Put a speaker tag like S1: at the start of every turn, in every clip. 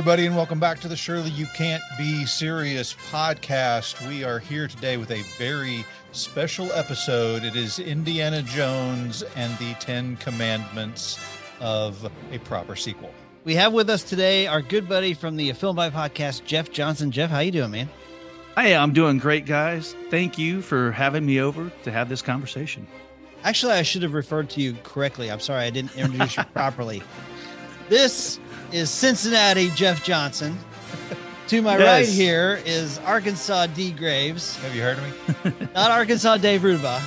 S1: everybody, and welcome back to the Surely You Can't Be Serious podcast. We are here today with a very special episode. It is Indiana Jones and the Ten Commandments of a proper sequel.
S2: We have with us today our good buddy from the Film by Podcast, Jeff Johnson. Jeff, how you doing, man?
S3: Hey, I'm doing great, guys. Thank you for having me over to have this conversation.
S2: Actually, I should have referred to you correctly. I'm sorry I didn't introduce you properly. This is Cincinnati Jeff Johnson. To my
S3: Yes.
S2: right here is Arkansas D Graves,
S1: Have you heard of me?
S2: not Arkansas Dave Rudabaugh.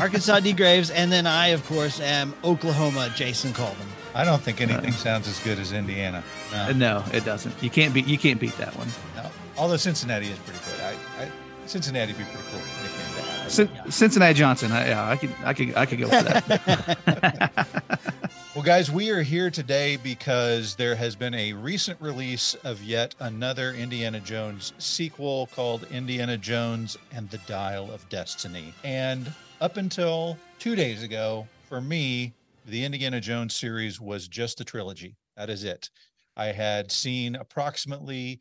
S2: Arkansas D Graves, and then I, of course, am Oklahoma Jason Colvin.
S1: I don't think anything sounds as good as Indiana. No,
S3: Uh, No, it doesn't. You can't beat you can't beat that one.
S1: no. Although Cincinnati is pretty good. I, I Cincinnati would be pretty cool nickname to have.
S3: Cin- Cincinnati Johnson. I, yeah, I could I could I could go for that.
S1: Well, guys, we are here today because there has been a recent release of yet another Indiana Jones sequel called Indiana Jones and the Dial of Destiny. And up until two days ago, for me, the Indiana Jones series was just a trilogy. That is it. I had seen approximately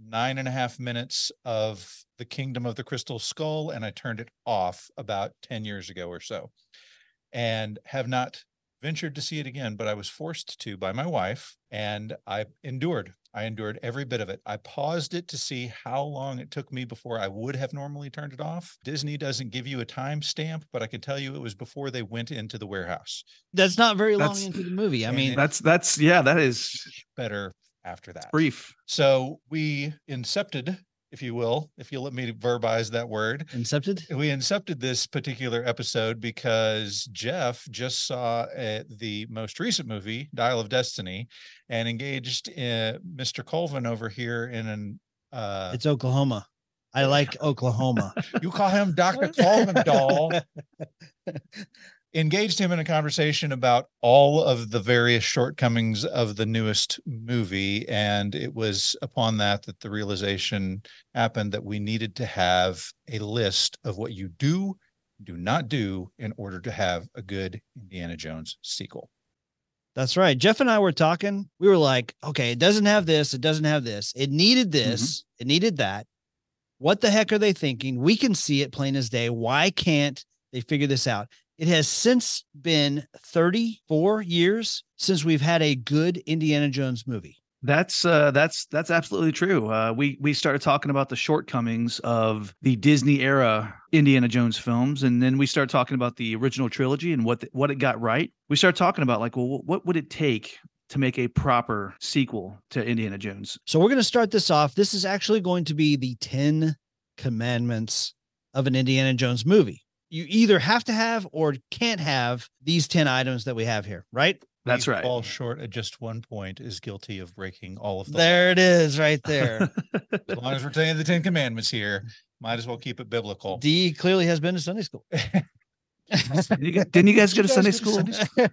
S1: nine and a half minutes of The Kingdom of the Crystal Skull, and I turned it off about 10 years ago or so, and have not ventured to see it again, but I was forced to by my wife, and I endured. I endured every bit of it. I paused it to see how long it took me before I would have normally turned it off. Disney doesn't give you a time stamp, but I can tell you it was before they went into the warehouse.
S2: That's not very long
S3: That's-
S2: into the movie. I mean,
S3: that's that's yeah, that is
S1: Better after that.
S3: brief.
S1: So we incepted, if you will, if you'll let me verbalize that word.
S2: Incepted.
S1: We incepted this particular episode because Jeff just saw uh, the most recent movie, Dial of Destiny, and engaged uh, Mr. Colvin over here in an. Uh,
S2: It's Oklahoma. I like Oklahoma.
S1: you call him Dr. Colvin doll. Engaged him in a conversation about all of the various shortcomings of the newest movie. And it was upon that that the realization happened that we needed to have a list of what you do, do not do in order to have a good Indiana Jones sequel.
S2: That's right. Jeff and I were talking. We were like, okay, it doesn't have this. It doesn't have this. It needed mm-hmm. this. It needed that. What the heck are they thinking? We can see it plain as day. Why can't they figure this out? It has since been 34 years since we've had a good Indiana Jones movie.
S3: That's uh that's that's absolutely true. Uh we we started talking about the shortcomings of the Disney era Indiana Jones films and then we started talking about the original trilogy and what the, what it got right. We started talking about like well what would it take to make a proper sequel to Indiana Jones?
S2: So we're going to start this off. This is actually going to be the 10 commandments of an Indiana Jones movie. You either have to have or can't have these 10 items that we have here, right?
S3: That's
S1: We
S3: right.
S1: Fall short at just one point is guilty of breaking all of the
S2: There it is, right there.
S1: As long as we're telling the Ten Commandments here, might as well keep it biblical.
S2: D clearly has been to Sunday school.
S3: Didn't you, guys- didn't you guys go to
S1: Did you
S3: Sunday
S1: guys go to
S3: school?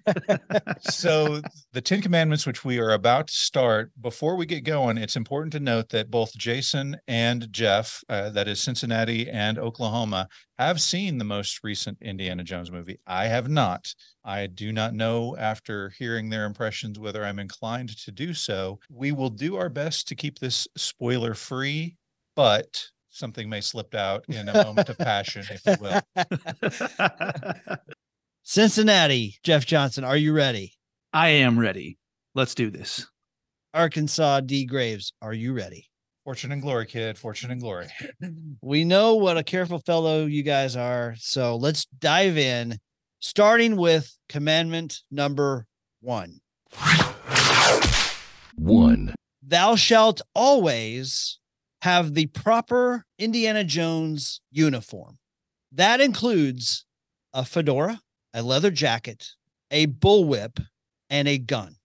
S1: So the Ten Commandments, which we are about to start, before we get going, it's important to note that both Jason and Jeff, uh, that is Cincinnati and Oklahoma, have seen the most recent Indiana Jones movie. I have not. I do not know after hearing their impressions whether I'm inclined to do so. We will do our best to keep this spoiler free, but something may slip out in a moment of passion, if you will.
S2: Cincinnati, Jeff Johnson, are you ready?
S3: I am ready. Let's do this.
S2: Arkansas D Graves, are you ready?
S1: Fortune and glory, kid. Fortune and glory.
S2: We know what a careful fellow you guys are. So let's dive in, starting with commandment number one.
S4: One.
S2: Thou shalt always have the proper Indiana Jones uniform. That includes a fedora, a leather jacket, a bullwhip, and a gun.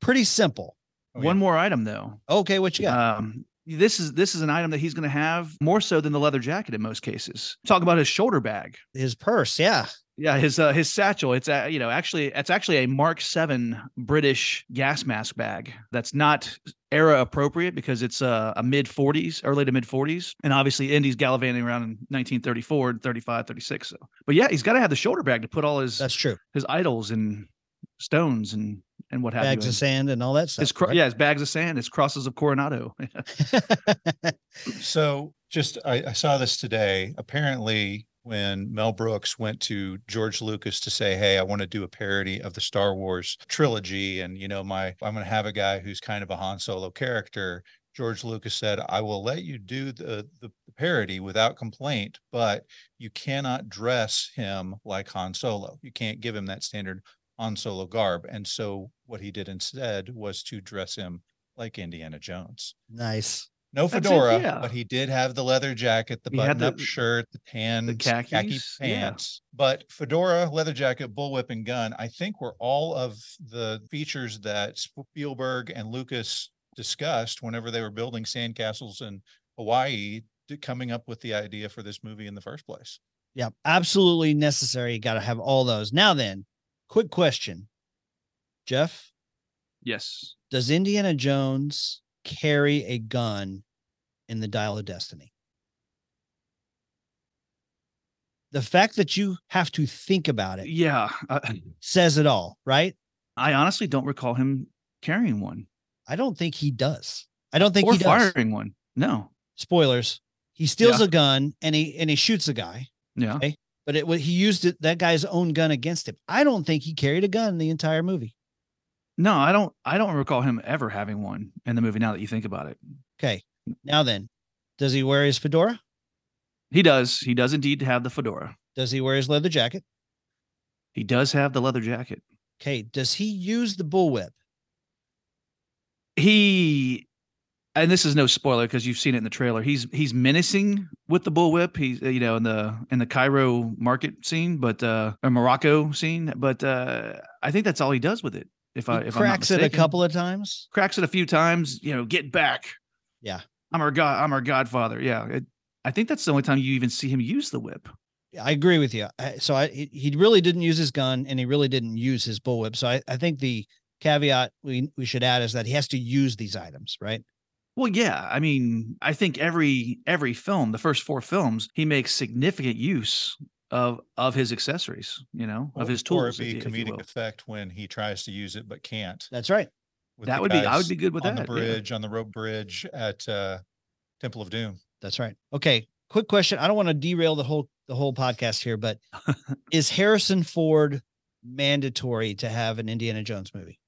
S2: Pretty simple.
S1: Oh,
S3: One
S1: yeah.
S3: more item though.
S2: Okay, what you got?
S3: Um, this is this is an item that he's going to have more so than the leather jacket in most cases. Talk about his shoulder bag.
S2: His purse, yeah.
S3: Yeah, his uh, his satchel. It's uh, you know actually it's actually a Mark Seven British gas mask bag. That's not era appropriate because it's uh, a mid 40s, early to mid 40s, and obviously Indy's gallivanting around in 1934, 35, 36. So, but yeah, he's got to have the shoulder bag to put all his
S2: That's true.
S3: his idols and stones and and what have
S2: bags
S3: you.
S2: of sand and all that stuff.
S3: His cro-
S2: right?
S3: yeah, his bags of sand, his crosses of Coronado.
S1: So just I, I saw this today. Apparently, when Mel Brooks went to George Lucas to say, "Hey, I want to do a parody of the Star Wars trilogy," and you know, my I'm going to have a guy who's kind of a Han Solo character. George Lucas said, "I will let you do the the parody without complaint, but you cannot dress him like Han Solo. You can't give him that standard Han Solo garb." And so, what he did instead was to dress him like Indiana Jones.
S2: nice.
S1: No
S3: That's it,
S1: fedora,
S3: yeah.
S1: but he did have the leather jacket, the button-up shirt, the tan khaki
S3: khakis, yeah.
S1: pants. But fedora, leather jacket, bullwhip, and gun, I think were all of the features that Spielberg and Lucas discussed whenever they were building sandcastles in Hawaii, to coming up with the idea for this movie in the first place.
S2: Yeah, Absolutely necessary. You got to have all those. Now then, quick question. Jeff,
S3: yes.
S2: does Indiana Jones carry a gun in the Dial of Destiny? The fact that you have to think about it
S3: Yeah. I,
S2: says it all, right?
S3: I honestly don't recall him carrying one
S2: I don't think he does. I don't think
S3: or
S2: he does.
S3: firing one. No.
S2: Spoilers. He steals
S3: Yeah.
S2: a gun and he and he shoots a guy,
S3: Yeah.
S2: but it he used it, that guy's own gun against him. I don't think he carried a gun the entire movie.
S3: No, I don't. I don't recall him ever having one in the movie. Now that you think about it,
S2: Okay. Now then, does he wear his fedora?
S3: he does. He does indeed have the fedora.
S2: Does he wear his leather jacket?
S3: He does have the leather jacket.
S2: Okay. Does he use the bullwhip?
S3: He, and this is no spoiler because you've seen it in the trailer. He's he's menacing with the bullwhip. He's you know in the in the Cairo market scene, but uh, or Morocco scene. But uh, I think that's all he does with it. If I
S2: He
S3: if
S2: cracks it a couple of times.
S3: cracks it a few times. You know, get back.
S2: Yeah.
S3: I'm our god. I'm our godfather. Yeah. It, I think that's the only time you even see him use the whip.
S2: I agree with you. So I he he really didn't use his gun and he really didn't use his bullwhip. So I, I think the caveat we we should add is that he has to use these items, right?
S3: Well, yeah. I mean, I think every every film, the first four films, he makes significant use of of his accessories. You know, of his tools.
S1: Or
S3: it'd
S1: be
S3: if
S1: comedic
S3: will.
S1: effect when he tries to use it but can't.
S2: That's right.
S3: That would be. I would be good with
S1: on
S3: that.
S1: the
S3: yeah.
S1: bridge, on the rope bridge at uh, Temple of Doom.
S2: That's right. Okay. Quick question. I don't want to derail the whole the whole podcast here, but is Harrison Ford mandatory to have an Indiana Jones movie?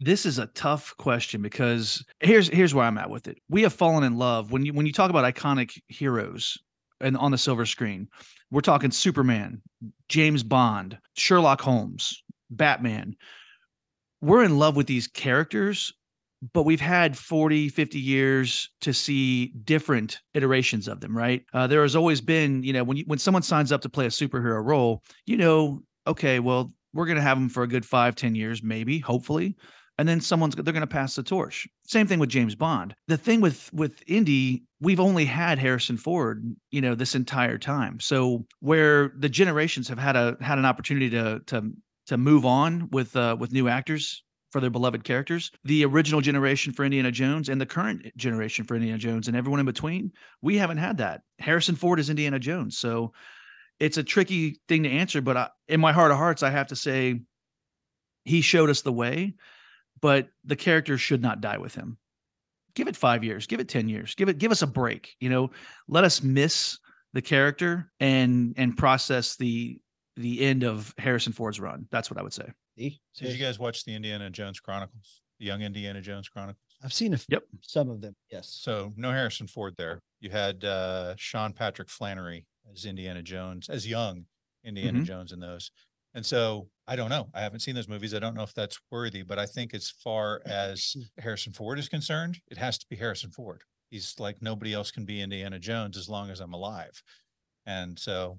S3: This is a tough question because here's here's where I'm at with it. We have fallen in love when you when you talk about iconic heroes and on the silver screen. We're talking Superman, James Bond, Sherlock Holmes, Batman. We're in love with these characters, but we've had 40, 50 years to see different iterations of them, right? Uh, there has always been, you know, when you, when someone signs up to play a superhero role, you know, okay, well, we're going to have them for a good five, ten years, maybe, hopefully and then someone's they're going to pass the torch. Same thing with James Bond. The thing with with Indy, we've only had Harrison Ford, you know, this entire time. So where the generations have had a had an opportunity to to to move on with uh, with new actors for their beloved characters, the original generation for Indiana Jones and the current generation for Indiana Jones and everyone in between, we haven't had that. Harrison Ford is Indiana Jones, so it's a tricky thing to answer. But I, in my heart of hearts, I have to say, he showed us the way but the character should not die with him. Give it five years, give it 10 years, give it, give us a break, you know, let us miss the character and, and process the, the end of Harrison Ford's run. That's what I would say.
S2: See?
S1: Did you guys watch the Indiana Jones Chronicles? The Young Indiana Jones Chronicles?
S2: I've seen a f-
S3: Yep.
S2: some of them. Yes.
S1: So no Harrison Ford there. You had uh Sean Patrick Flanery as Indiana Jones, as young Indiana
S3: Mhm.
S1: Jones in those. And so I don't know. I haven't seen those movies. I don't know if that's worthy, but I think as far as Harrison Ford is concerned, it has to be Harrison Ford. He's like nobody else can be Indiana Jones as long as I'm alive. And so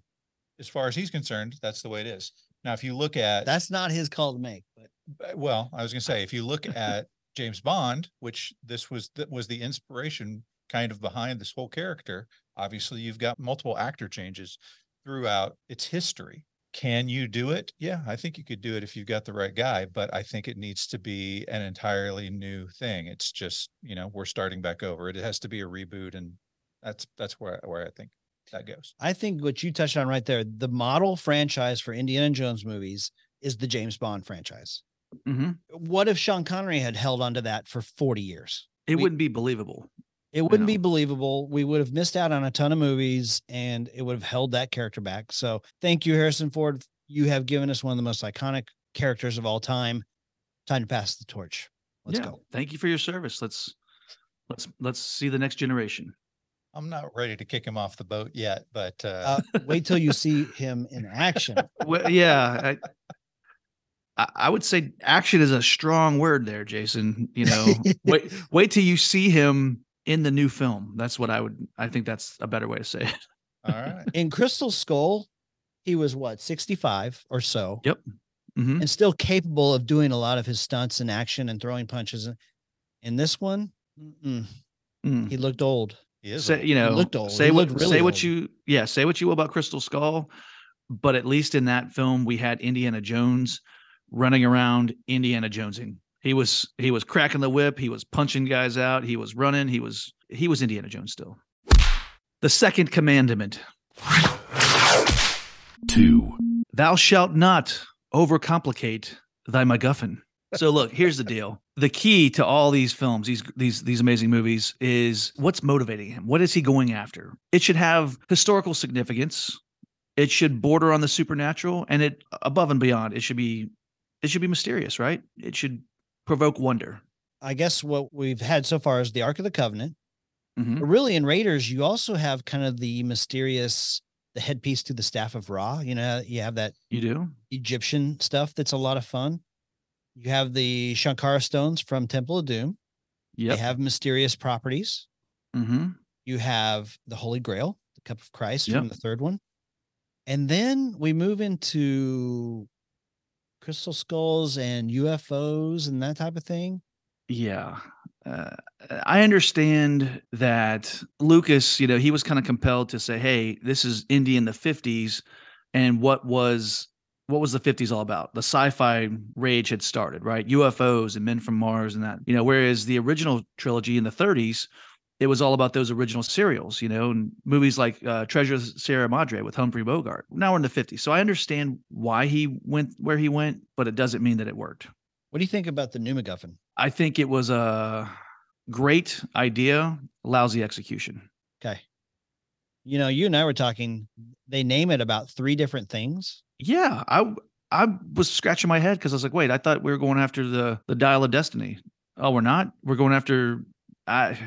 S1: as far as he's concerned, that's the way it is. Now, if you look at
S2: That's not his call to make, but
S1: uh, well, I was going to say, if you look at James Bond, which this was that was the inspiration kind of behind this whole character. Obviously, you've got multiple actor changes throughout its history. Can you do it? Yeah, I think you could do it if you've got the right guy, but I think it needs to be an entirely new thing. It's just, you know, we're starting back over. It has to be a reboot and that's that's where where I think that goes.
S2: I think what you touched on right there, the model franchise for Indiana Jones movies is the James Bond franchise.
S3: hmm
S2: What if Sean Connery had held onto that for 40 years?
S3: It
S2: We-
S3: wouldn't be believable.
S2: It wouldn't be
S3: know.
S2: believable. We would have missed out on a ton of movies and it would have held that character back. So thank you, Harrison Ford. You have given us one of the most iconic characters of all time. Time to pass the torch. Let's
S3: yeah.
S2: go.
S3: Thank you for your service. Let's let's let's see the next generation.
S1: I'm not ready to kick him off the boat yet, but uh,
S2: Uh, wait till you see him in action.
S3: well, yeah. I, I, I would say action is a strong word there, Jason. You know, wait wait till you see him in the new film. That's what I would. I think that's a better way to say it.
S1: all right.
S2: In Crystal Skull, he was what, 65 or so,
S3: Yep. Mhm.
S2: and still capable of doing a lot of his stunts and action and throwing punches. In this one,
S3: Mm.
S2: he looked old.
S1: He is.
S3: Say,
S1: old.
S3: you know,
S2: looked old.
S3: say
S2: He
S3: what
S2: really
S3: say what
S2: old.
S3: you yeah say what you will about Crystal Skull, but at least in that film we had Indiana Jones running around Indiana Jonesing. He was he was cracking the whip. He was punching guys out. He was running. He was he was Indiana Jones still. The second commandment:
S4: two,
S3: Thou shalt not overcomplicate thy MacGuffin. So look, here's the deal. The key to all these films, these these these amazing movies, is what's motivating him. What is he going after? It should have historical significance. It should border on the supernatural, and it above and beyond. It should be it should be mysterious, right? It should provoke wonder.
S2: I guess what we've had so far is the Ark of the Covenant.
S3: Mhm.
S2: But really, in Raiders, you also have kind of the mysterious, the headpiece to the staff of Ra. You know, you have that
S3: You do?
S2: Egyptian stuff that's a lot of fun. You have the Shankara stones from Temple of Doom.
S3: Yep.
S2: They have mysterious properties.
S3: hmm
S2: You have the Holy Grail, the Cup of Christ
S3: Yep.
S2: from the third one. And then we move into crystal skulls and UFOs and that type of thing.
S3: Yeah. Uh, I understand that Lucas, you know, he was kind of compelled to say, "Hey, this is Indy in the 50s." And what was what was the 50s all about? The sci-fi rage had started, right? UFOs and men from Mars and that. You know, whereas the original trilogy in the 30s, it was all about those original serials, you know, and movies like uh, Treasure of Sierra Madre with Humphrey Bogart. Now we're in the 50s. So I understand why he went where he went, but it doesn't mean that it worked.
S2: What do you think about the new MacGuffin?
S3: I think it was a great idea, lousy execution.
S2: Okay. You know, you and I were talking, they name it about three different things.
S3: Yeah, I I was scratching my head because I was like, wait, I thought we were going after the the dial of destiny. Oh, we're not. We're going after. I,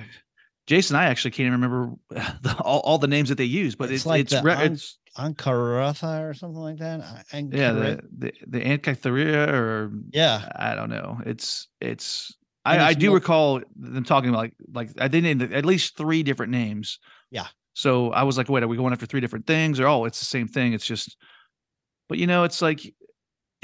S3: Jason, I actually can't even remember the, all, all the names that they use, but
S2: It's
S3: it's
S2: like
S3: it's,
S2: the
S3: re-
S2: un-
S3: it's
S2: Ankaratha or something like that. Ankara-
S3: yeah the the, the Ankytheria or
S2: yeah.
S3: I don't know. It's it's.
S2: And
S3: I, I do
S2: mo-
S3: recall them talking about like like I did name at least three different names.
S2: Yeah.
S3: So I was like, wait, are we going after three different things? Or oh, it's the same thing. It's just, but you know, it's like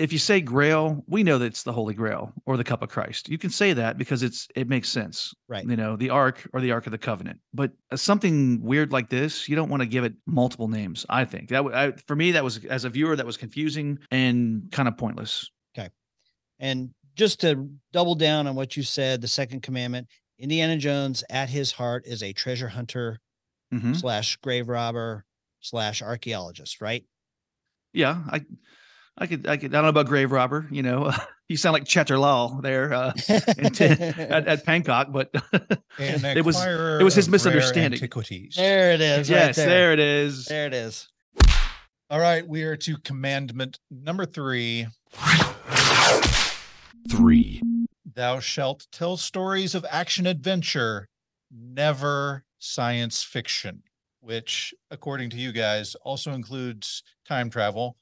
S3: if you say Grail, we know that it's the Holy Grail or the Cup of Christ. You can say that because it's it makes sense.
S2: Right.
S3: You know, the Ark or the Ark of the Covenant. But uh, something weird like this, you don't want to give it multiple names. I think that I, for me, that was as a viewer, that was confusing and kind of pointless. Okay.
S2: And just to double down on what you said, the second commandment, Indiana Jones at his heart is a treasure hunter
S3: Mhm.
S2: slash grave robber slash archaeologist, right?
S3: Yeah, I, I could, I could. I don't know about grave robber. You know, you sound like Chattar Lal there uh, in t- at, at Pankot, but it was it was his
S1: of
S3: misunderstanding.
S1: Antiquities.
S2: there it is. right
S3: yes,
S2: there.
S3: there it is.
S2: There it is.
S1: All right, we are to commandment number three.
S4: three,
S1: Thou shalt tell stories of action adventure, never science fiction, which, according to you guys, also includes time travel.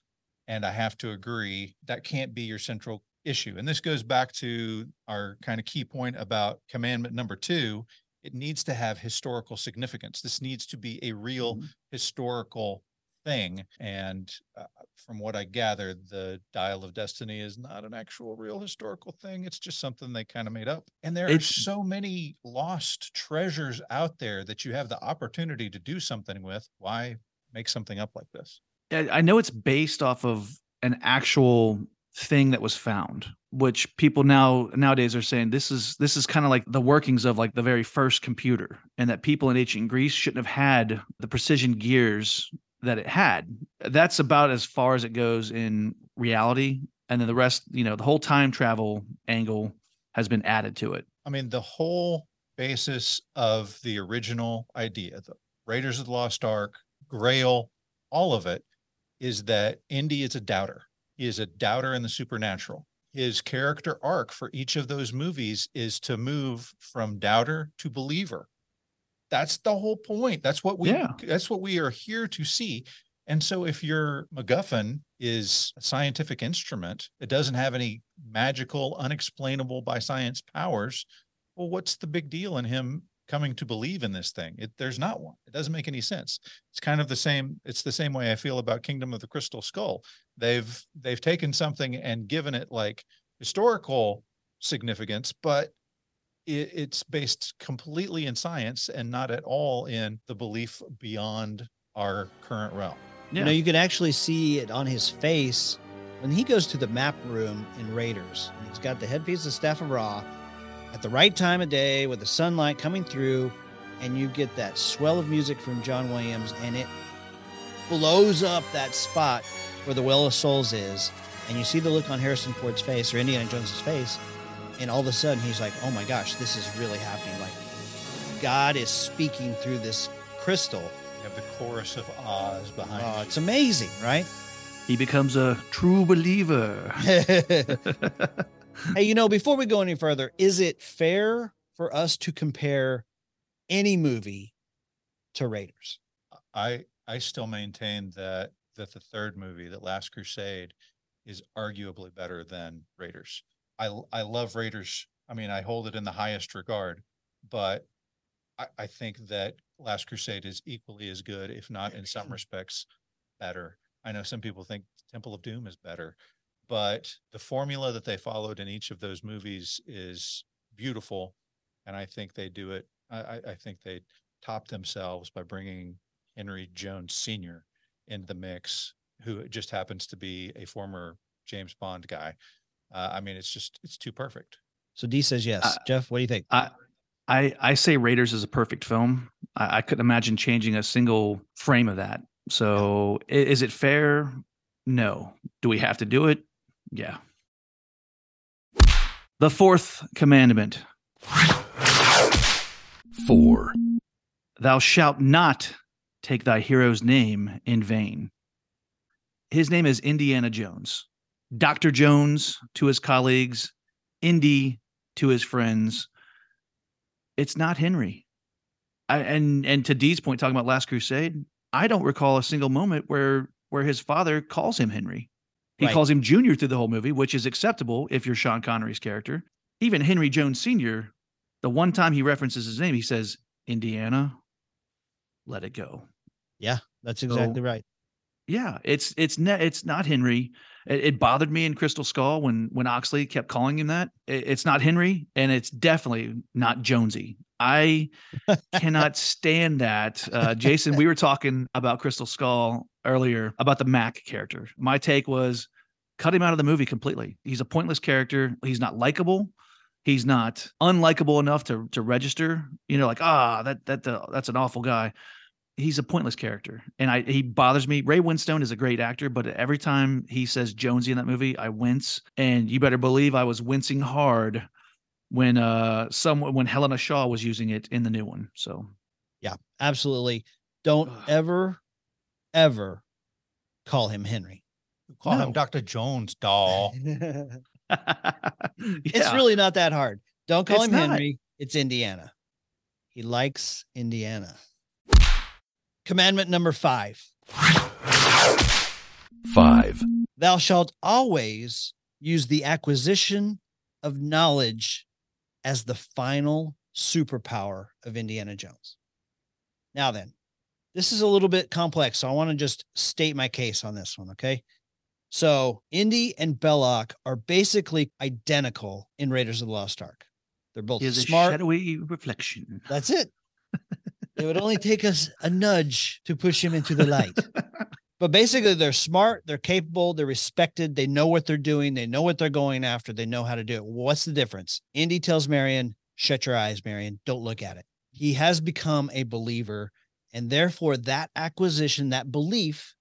S1: And I have to agree, that can't be your central issue. And this goes back to our kind of key point about commandment number two. It needs to have historical significance. This needs to be a real
S3: Mhm.
S1: historical thing. And uh, from what I gather, the Dial of Destiny is not an actual real historical thing. It's just something they kind of made up. And there
S3: It's-
S1: are so many lost treasures out there that you have the opportunity to do something with. Why make something up like this?
S3: I know it's based off of an actual thing that was found, which people now nowadays are saying this is this is kind of like the workings of like the very first computer, and that people in ancient Greece shouldn't have had the precision gears that it had. That's about as far as it goes in reality. and then the rest, you know, the whole time travel angle has been added to it.
S1: I mean, the whole basis of the original idea, the Raiders of the Lost Ark, Grail, all of it is that Indy is a doubter. He is a doubter in the supernatural. His character arc for each of those movies is to move from doubter to believer. That's the whole point. That's what we
S3: Yeah.
S1: that's what we are here to see. And so if your MacGuffin is a scientific instrument, it doesn't have any magical, unexplainable by science powers. Well, what's the big deal in him coming to believe in this thing? It, there's not one. It doesn't make any sense. It's kind of the same. It's the same way I feel about Kingdom of the Crystal Skull. They've they've taken something and given it like historical significance, but it, it's based completely in science and not at all in the belief beyond our current realm.
S2: You know, you can actually see it on his face when he goes to the map room in Raiders. And he's got the headpiece of Staff of Ra at the right time of day with the sunlight coming through, and you get that swell of music from John Williams, and it blows up that spot where the Well of Souls is. And you see the look on Harrison Ford's face or Indiana Jones's face, and all of a sudden he's like, "Oh my gosh, this is really happening!" Like God is speaking through this crystal.
S1: You have the chorus of Oz behind
S2: Oh,
S1: you.
S2: it's amazing, right?
S3: he becomes a true believer.
S2: hey, you know, before we go any further, is it fair for us to compare any movie to Raiders?
S1: I I still maintain that that the third movie, that Last Crusade, is arguably better than Raiders. I I love Raiders. I mean, I hold it in the highest regard, but I, I think that Last Crusade is equally as good, if not in some respects better. I know some people think Temple of Doom is better, but the formula that they followed in each of those movies is beautiful, and I think they do it. I, I, I think they top themselves by bringing Henry Jones Sr. into the mix, who just happens to be a former James Bond guy. Uh, I mean, it's just it's too perfect.
S2: So D says yes.
S3: Uh,
S2: Jeff, what do you think?
S3: I I I say Raiders is a perfect film. I, I couldn't imagine changing a single frame of that. So i- is it fair? No. Do we have to do it? Yeah. The fourth commandment:
S4: 4,
S3: Thou shalt not take thy hero's name in vain. His name is Indiana Jones. Dr. Jones to his colleagues, Indy to his friends. It's not Henry. I, and and to Dee's point, talking about Last Crusade, I don't recall a single moment where where his father calls him Henry. He
S2: Right.
S3: calls him Junior through the whole movie, which is acceptable if you're Sean Connery's character. Even Henry Jones Sr., the one time he references his name, he says, Indiana, let it go.
S2: Yeah, that's exactly
S3: so-
S2: right.
S3: Yeah, it's it's ne- it's not Henry. It, it bothered me in Crystal Skull when when Oxley kept calling him that. It- it's not Henry, and it's definitely not Jonesy. I cannot stand that. Uh, Jason, we were talking about Crystal Skull earlier about the Mac character. My take was cut him out of the movie completely. He's a pointless character. He's not likable. He's not unlikable enough to to register. You know, like ah, that that uh, that's an awful guy he's a pointless character and I he bothers me. Ray Winstone is a great actor, but every time he says Jonesy in that movie, I wince. And you better believe I was wincing hard when uh someone when Helena Shaw was using it in the new one. So
S2: Yeah, absolutely. Don't ever, ever call him Henry.
S1: Call
S3: No.
S1: him Dr. Jones, doll.
S2: It's really not that hard. Don't call
S3: It's
S2: him
S3: not.
S2: Henry. It's Indiana. He likes Indiana. Commandment number five
S4: 5,
S2: Thou shalt always use the acquisition of knowledge as the final superpower of Indiana Jones. Now, then, this is a little bit complex. So I want to just state my case on this one. Okay. So Indy and Belloq are basically identical in Raiders of the Lost Ark. They're both
S3: He is a
S2: smart.
S3: shadowy reflection.
S2: That's it. it would only take us a nudge to push him into the light. But basically, they're smart, they're capable, they're respected, they know what they're doing, they know what they're going after, they know how to do it. What's the difference? Indy tells Marion, shut your eyes, Marion, don't look at it. He has become a believer, and therefore, that acquisition, that belief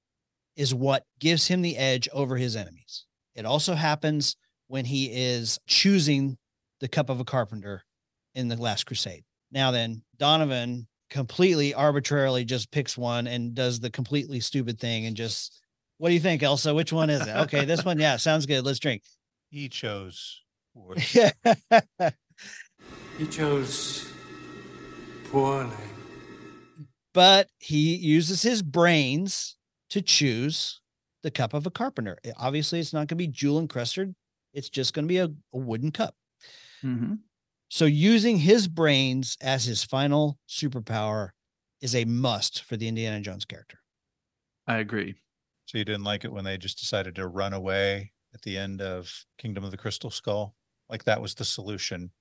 S2: is what gives him the edge over his enemies. It also happens when he is choosing the cup of a carpenter in the last crusade. Now then, Donovan completely arbitrarily just picks one and does the completely stupid thing and just what do you think, Elsa? Which one is it? Okay, this one. Yeah, sounds good. Let's drink.
S1: He chose.
S2: Yeah.
S4: He chose poorly.
S2: but he uses his brains to choose the cup of a carpenter. Obviously, it's not going to be jewel encrusted. It's just going to be a, a wooden cup.
S3: hmm
S2: So using his brains as his final superpower is a must for the Indiana Jones character.
S3: I agree.
S1: So you didn't like it when they just decided to run away at the end of Kingdom of the Crystal Skull? Like that was the solution.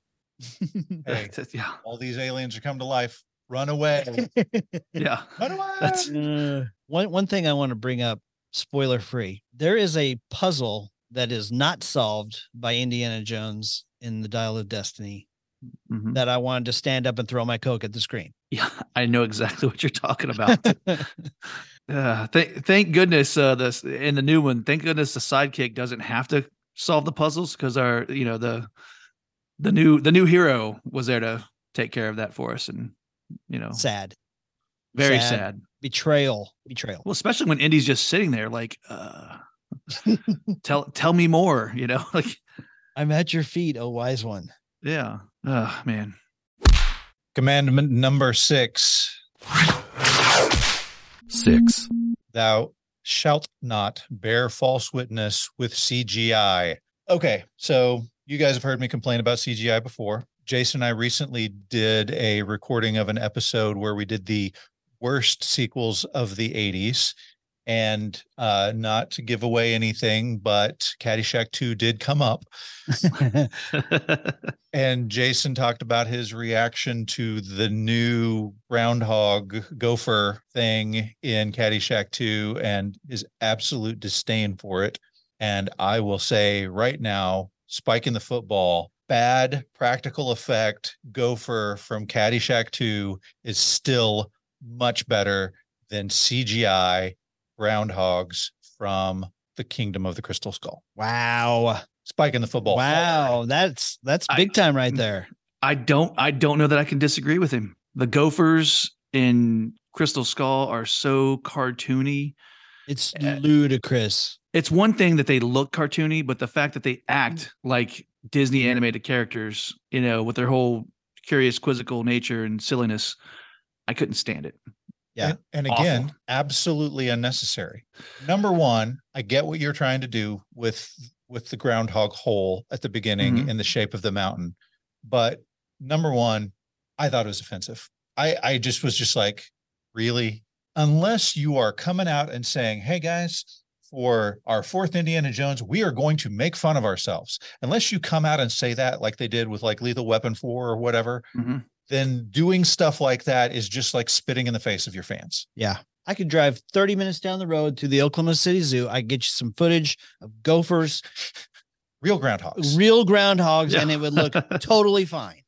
S1: Hey,
S3: yeah,
S1: all these aliens are come to life. Run away.
S3: yeah.
S1: Run away.
S3: That's-
S2: Uh, one one thing I want to bring up, spoiler free. There is a puzzle that is not solved by Indiana Jones in the Dial of Destiny
S3: Mhm.
S2: that I wanted to stand up and throw my coke at the screen.
S3: Yeah, I know exactly what you're talking about. Uh, thank thank goodness uh this in the new one. Thank goodness the sidekick doesn't have to solve the puzzles because our you know the the new the new hero was there to take care of that for us and you know
S2: Sad.
S3: very
S2: sad.
S3: sad.
S2: Betrayal. Betrayal.
S3: Well, especially when Indy's just sitting there like uh tell tell me more, you know like
S2: I'm at your feet, oh wise one.
S3: yeah. Oh man.
S1: Commandment number six
S5: Six.
S1: Thou shalt not bear false witness with CGI. Okay, so you guys have heard me complain about CGI before. Jason and I recently did a recording of an episode where we did the worst sequels of the 80s. And uh, not to give away anything, but Caddyshack 2 did come up. And Jason talked about his reaction to the new groundhog gopher thing in Caddyshack 2 and his absolute disdain for it. And I will say right now, Spike in the football, bad practical effect gopher from Caddyshack 2 is still much better than CGI groundhogs from the Kingdom of the Crystal Skull.
S2: wow.
S1: Spike in the football.
S2: Wow. That's that's
S3: I-
S2: big time right there.
S3: I don't I don't know that I can disagree with him. The Gophers in Crystal Skull are so cartoony.
S2: It's
S3: Uh,
S2: ludicrous.
S3: It's one thing that they look cartoony, but the fact that they act like Disney animated characters, you know, with their whole curious, quizzical nature and silliness, I couldn't stand it.
S2: Yeah.
S1: And, and
S3: Awful.
S1: again, absolutely unnecessary. Number one, I get what you're trying to do with with the groundhog hole at the beginning
S3: Mhm.
S1: in the shape of the mountain. But number one, I thought it was offensive. I, I just was just like, really? Unless you are coming out and saying, hey guys, for our fourth Indiana Jones, we are going to make fun of ourselves. Unless you come out and say that, like they did with like Lethal Weapon 4 or whatever,
S3: Mhm.
S1: Then doing stuff like that is just like spitting in the face of your fans.
S2: Yeah. I could drive 30 minutes down the road to the Oklahoma City Zoo. I get you some footage of gophers,
S1: Real groundhogs.
S2: real groundhogs, and it would look totally fine.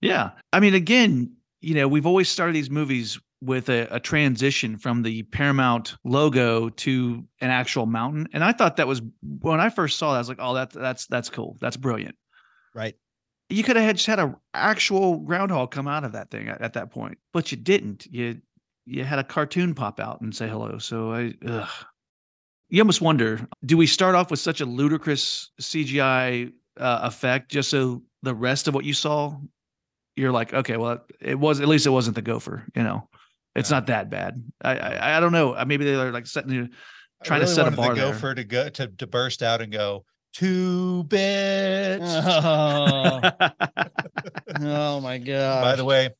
S3: Yeah. I mean, again, you know, we've always started these movies with a, a transition from the Paramount logo to an actual mountain. And I thought that was when I first saw that, I was like, oh, that, that's that's cool. That's brilliant.
S2: Right.
S3: You could have had, just had a actual groundhog come out of that thing at, at that point, but you didn't. You you had a cartoon pop out and say hello. So I ugh. you almost wonder, do we start off with such a ludicrous CGI uh, effect just so the rest of what you saw you're like, okay, well, it was at least it wasn't the gopher, you know. It's
S1: Yeah.
S3: not that bad. I, I I don't know. Maybe they're like setting you trying to set a bar
S1: the
S3: there.
S1: gopher to go to, to burst out and go two bits.
S2: Oh, oh my god.
S1: By the way,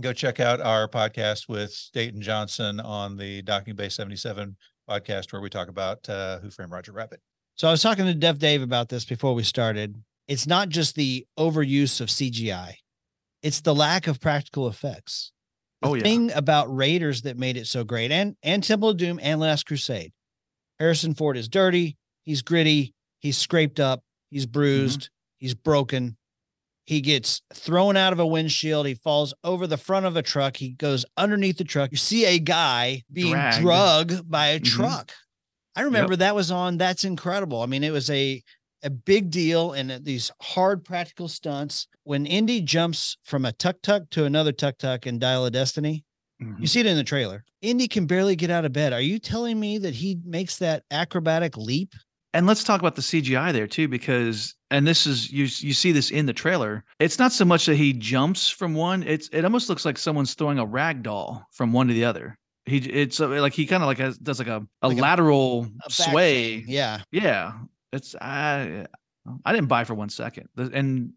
S1: go check out our podcast with Dayton Johnson on the Docking Bay 77 podcast where we talk about uh, Who Framed Roger Rabbit.
S2: So I was talking to Dev Dave about this before we started. It's not just the overuse of CGI, it's the lack of practical effects. The
S3: Oh, yeah.
S2: thing about Raiders that made it so great and and Temple of Doom and Last Crusade. Harrison Ford is dirty, he's gritty, he's scraped up, he's bruised, he's broken. He gets thrown out of a windshield. He falls over the front of a truck. He goes underneath the truck. You see a guy being
S3: Dragged.
S2: drugged by a
S3: Mhm.
S2: truck. I remember that was on That's Incredible. I mean, it was a a big deal and these hard practical stunts. When Indy jumps from a tuk tuk to another tuk tuk in Dial of Destiny,
S3: Mhm.
S2: you see it in the trailer. Indy can barely get out of bed. Are you telling me that he makes that acrobatic leap?
S3: And let's talk about the CGI there too, because and this is you you see this in the trailer. It's not so much that he jumps from one; it's it almost looks like someone's throwing a rag doll from one to the other. He it's uh, like he kind of like has, does like a, a
S2: Like
S3: lateral
S2: A back
S3: sway.
S2: thing. Yeah.
S3: Yeah, it's I I didn't buy for one second. And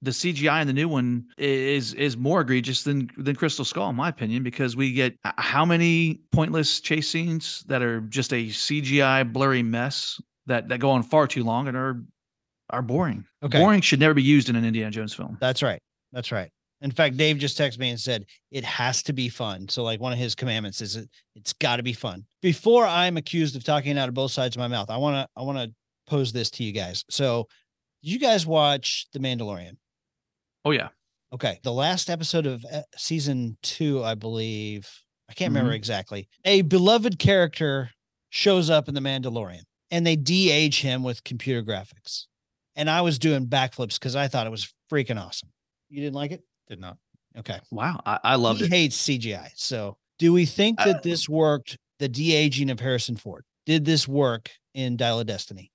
S3: the CGI in the new one is is more egregious than than Crystal Skull, in my opinion, because we get how many pointless chase scenes that are just a CGI blurry mess that that go on far too long and are are boring.
S2: Okay.
S3: Boring should never be used in an Indiana Jones film.
S2: That's right. That's right. In fact, Dave just texted me and said it has to be fun. So, like one of his commandments is it, it's got to be fun. Before I'm accused of talking out of both sides of my mouth, I want to I want to pose this to you guys. So, did you guys watch The Mandalorian?
S3: Oh yeah,
S2: Okay, the last episode of uh, season two, I believe. I can't remember
S3: Mhm.
S2: exactly. A beloved character shows up in The Mandalorian, and they de-age him with computer graphics. And I was doing backflips because I thought it was freaking awesome. You didn't like it?
S1: Did not.
S2: Okay.
S3: wow, I, I loved
S2: he
S3: it.
S2: hates CGI. So, do we think that
S3: Uh,
S2: this worked? The de aging of Harrison Ford. Did this work in Dial of Destiny?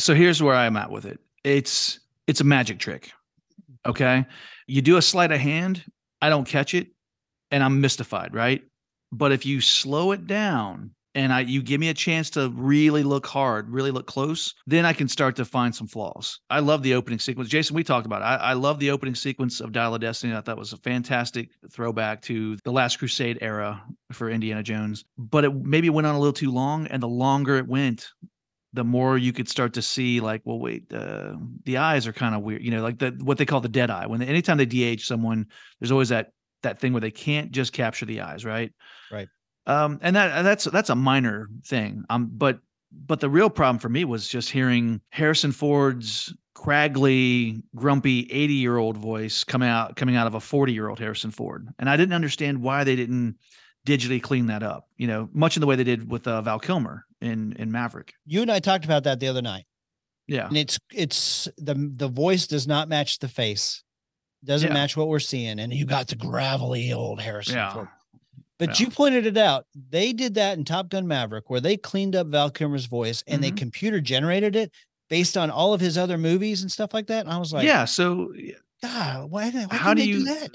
S3: so here's where I'm at with it. It's it's a magic trick. Okay. You do a sleight of hand, I don't catch it, and I'm mystified, right? But if you slow it down and I you give me a chance to really look hard, really look close, then I can start to find some flaws. I love the opening sequence. Jason, we talked about it. I, I love the opening sequence of Dial of Destiny. I thought was a fantastic throwback to the Last Crusade era for Indiana Jones. But it maybe went on a little too long, and the longer it went, the more you could start to see like well wait uh, the eyes are kind of weird you know like the what they call the dead eye when they, anytime they de-age someone there's always that that thing where they can't just capture the eyes right
S2: Right.
S3: Um and that that's that's a minor thing um but but the real problem for me was just hearing harrison ford's craggly grumpy 80 year old voice coming out coming out of a 40 year old harrison ford and i didn't understand why they didn't digitally clean that up you know much in the way they did with uh, val kilmer in in maverick
S2: You and I talked about that the other night.
S3: yeah
S2: and it's it's the the voice does not match the face doesn't
S3: Yeah.
S2: match what we're seeing and you got the gravelly old harrison
S3: Yeah.
S2: Ford. But
S3: Yeah.
S2: you pointed it out they did that in top gun maverick where they cleaned up val kilmer's voice and they
S3: Mhm.
S2: computer generated it based on all of his other movies and stuff like that and i was like
S3: yeah so
S2: god why, why
S3: how do
S2: they
S3: you
S2: do that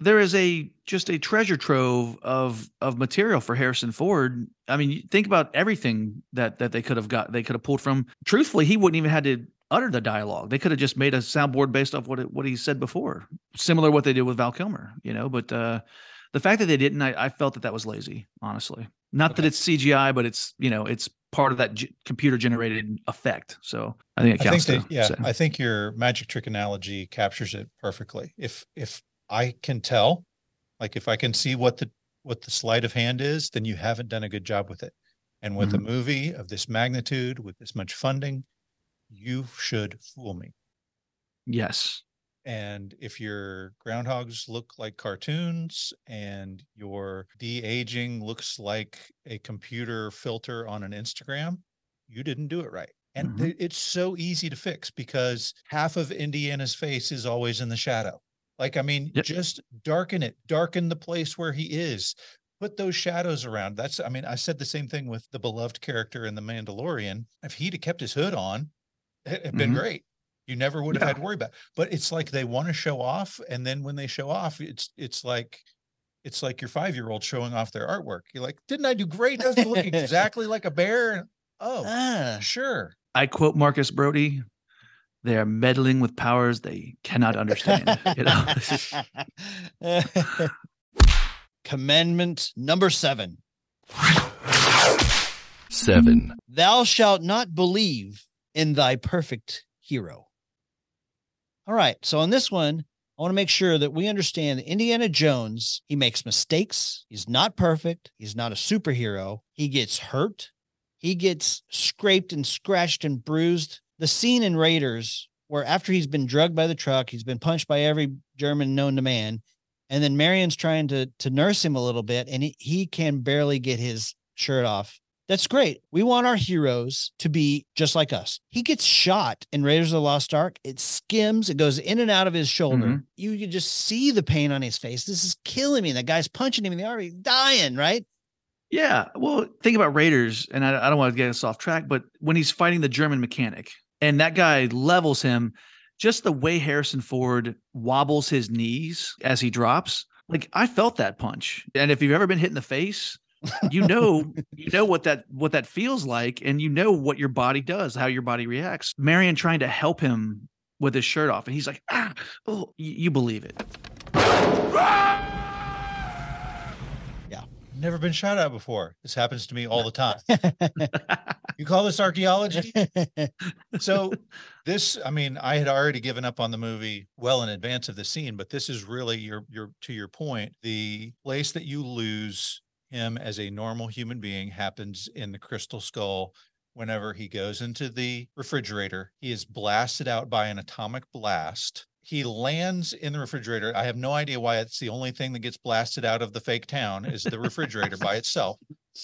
S3: there is a just a treasure trove of of material for Harrison Ford. I mean, think about everything that that they could have got, they could have pulled from. Truthfully, he wouldn't even had to utter the dialogue. They could have just made a soundboard based off what it, what he said before, similar to what they did with Val Kilmer. You know, but uh, the fact that they didn't, I, I felt that that was lazy. Honestly, not that it's CGI, but it's you know it's part of that g- computer generated effect. So I think it
S1: I think
S3: counts.
S1: that yeah,
S3: say.
S1: I think your magic trick analogy captures it perfectly. If if I can tell, like if I can see what the what the sleight of hand is, then you haven't done a good job with it. And with a mm-hmm. movie of this magnitude, with this much funding, you should fool me.
S3: yes.
S1: And if your groundhogs look like cartoons and your de-aging looks like a computer filter on an Instagram, you didn't do it right. And
S3: Mhm.
S1: th- it's so easy to fix because half of Indiana's face is always in the shadow. Like, I mean,
S3: Yep.
S1: just darken it, darken the place where he is. Put those shadows around. That's, I mean, I said the same thing with the beloved character in The Mandalorian. If he'd have kept his hood on, it had been
S3: Mhm.
S1: great. You never would have
S3: Yeah.
S1: had to worry about. But it's like they want to show off, and then when they show off, it's it's like it's like your five year old showing off their artwork. You're like, didn't I do great? Doesn't it look exactly like a bear? Oh,
S2: ah
S1: sure.
S3: I quote Marcus Brody, they are meddling with powers they cannot understand. you know?
S2: Commandment number seven
S5: seven,
S2: Thou shalt not believe in thy perfect hero. All right. So on this one, I want to make sure that we understand that Indiana Jones, he makes mistakes. He's not perfect. He's not a superhero. He gets hurt. He gets scraped and scratched and bruised. The scene in Raiders where after he's been drugged by the truck, he's been punched by every German known to man, and then Marion's trying to to nurse him a little bit, and he, he can barely get his shirt off That's great. We want our heroes to be just like us. He gets shot in Raiders of the Lost Ark. It skims, it goes in and out of his shoulder.
S3: Mhm.
S2: You can just see the pain on his face. This is killing me. That guy's punching him in the arm, he's dying, right?
S3: Yeah. Well, think about Raiders, and I, I don't want to get us off track, but when he's fighting the German mechanic and that guy levels him, just the way Harrison Ford wobbles his knees as he drops, like I felt that punch. And if you've ever been hit in the face, you know, you know what that what that feels like, and you know what your body does, how your body reacts. Marion trying to help him with his shirt off, and he's like, ah, oh, you, you believe it. Yeah.
S1: Never been shot at before. This happens to me all the time. You call this archaeology? so this i mean i had already given up on the movie well in advance of the scene but this is really your your to your point the place that you lose him as a normal human being happens in the crystal skull whenever he goes into the refrigerator. He is blasted out by an atomic blast. He lands in the refrigerator. I have no idea why it's the only thing that gets blasted out of the fake town is the refrigerator by itself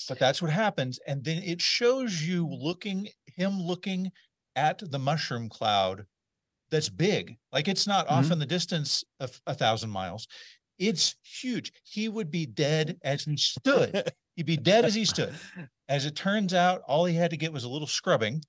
S1: but that's what happens. And then it shows you looking him looking at the mushroom cloud that's big. Like it's not off
S3: Mhm.
S1: in the distance of a thousand miles it's huge. He would be dead as he stood. He'd be dead as he stood. As it turns out all he had to get was a little scrubbing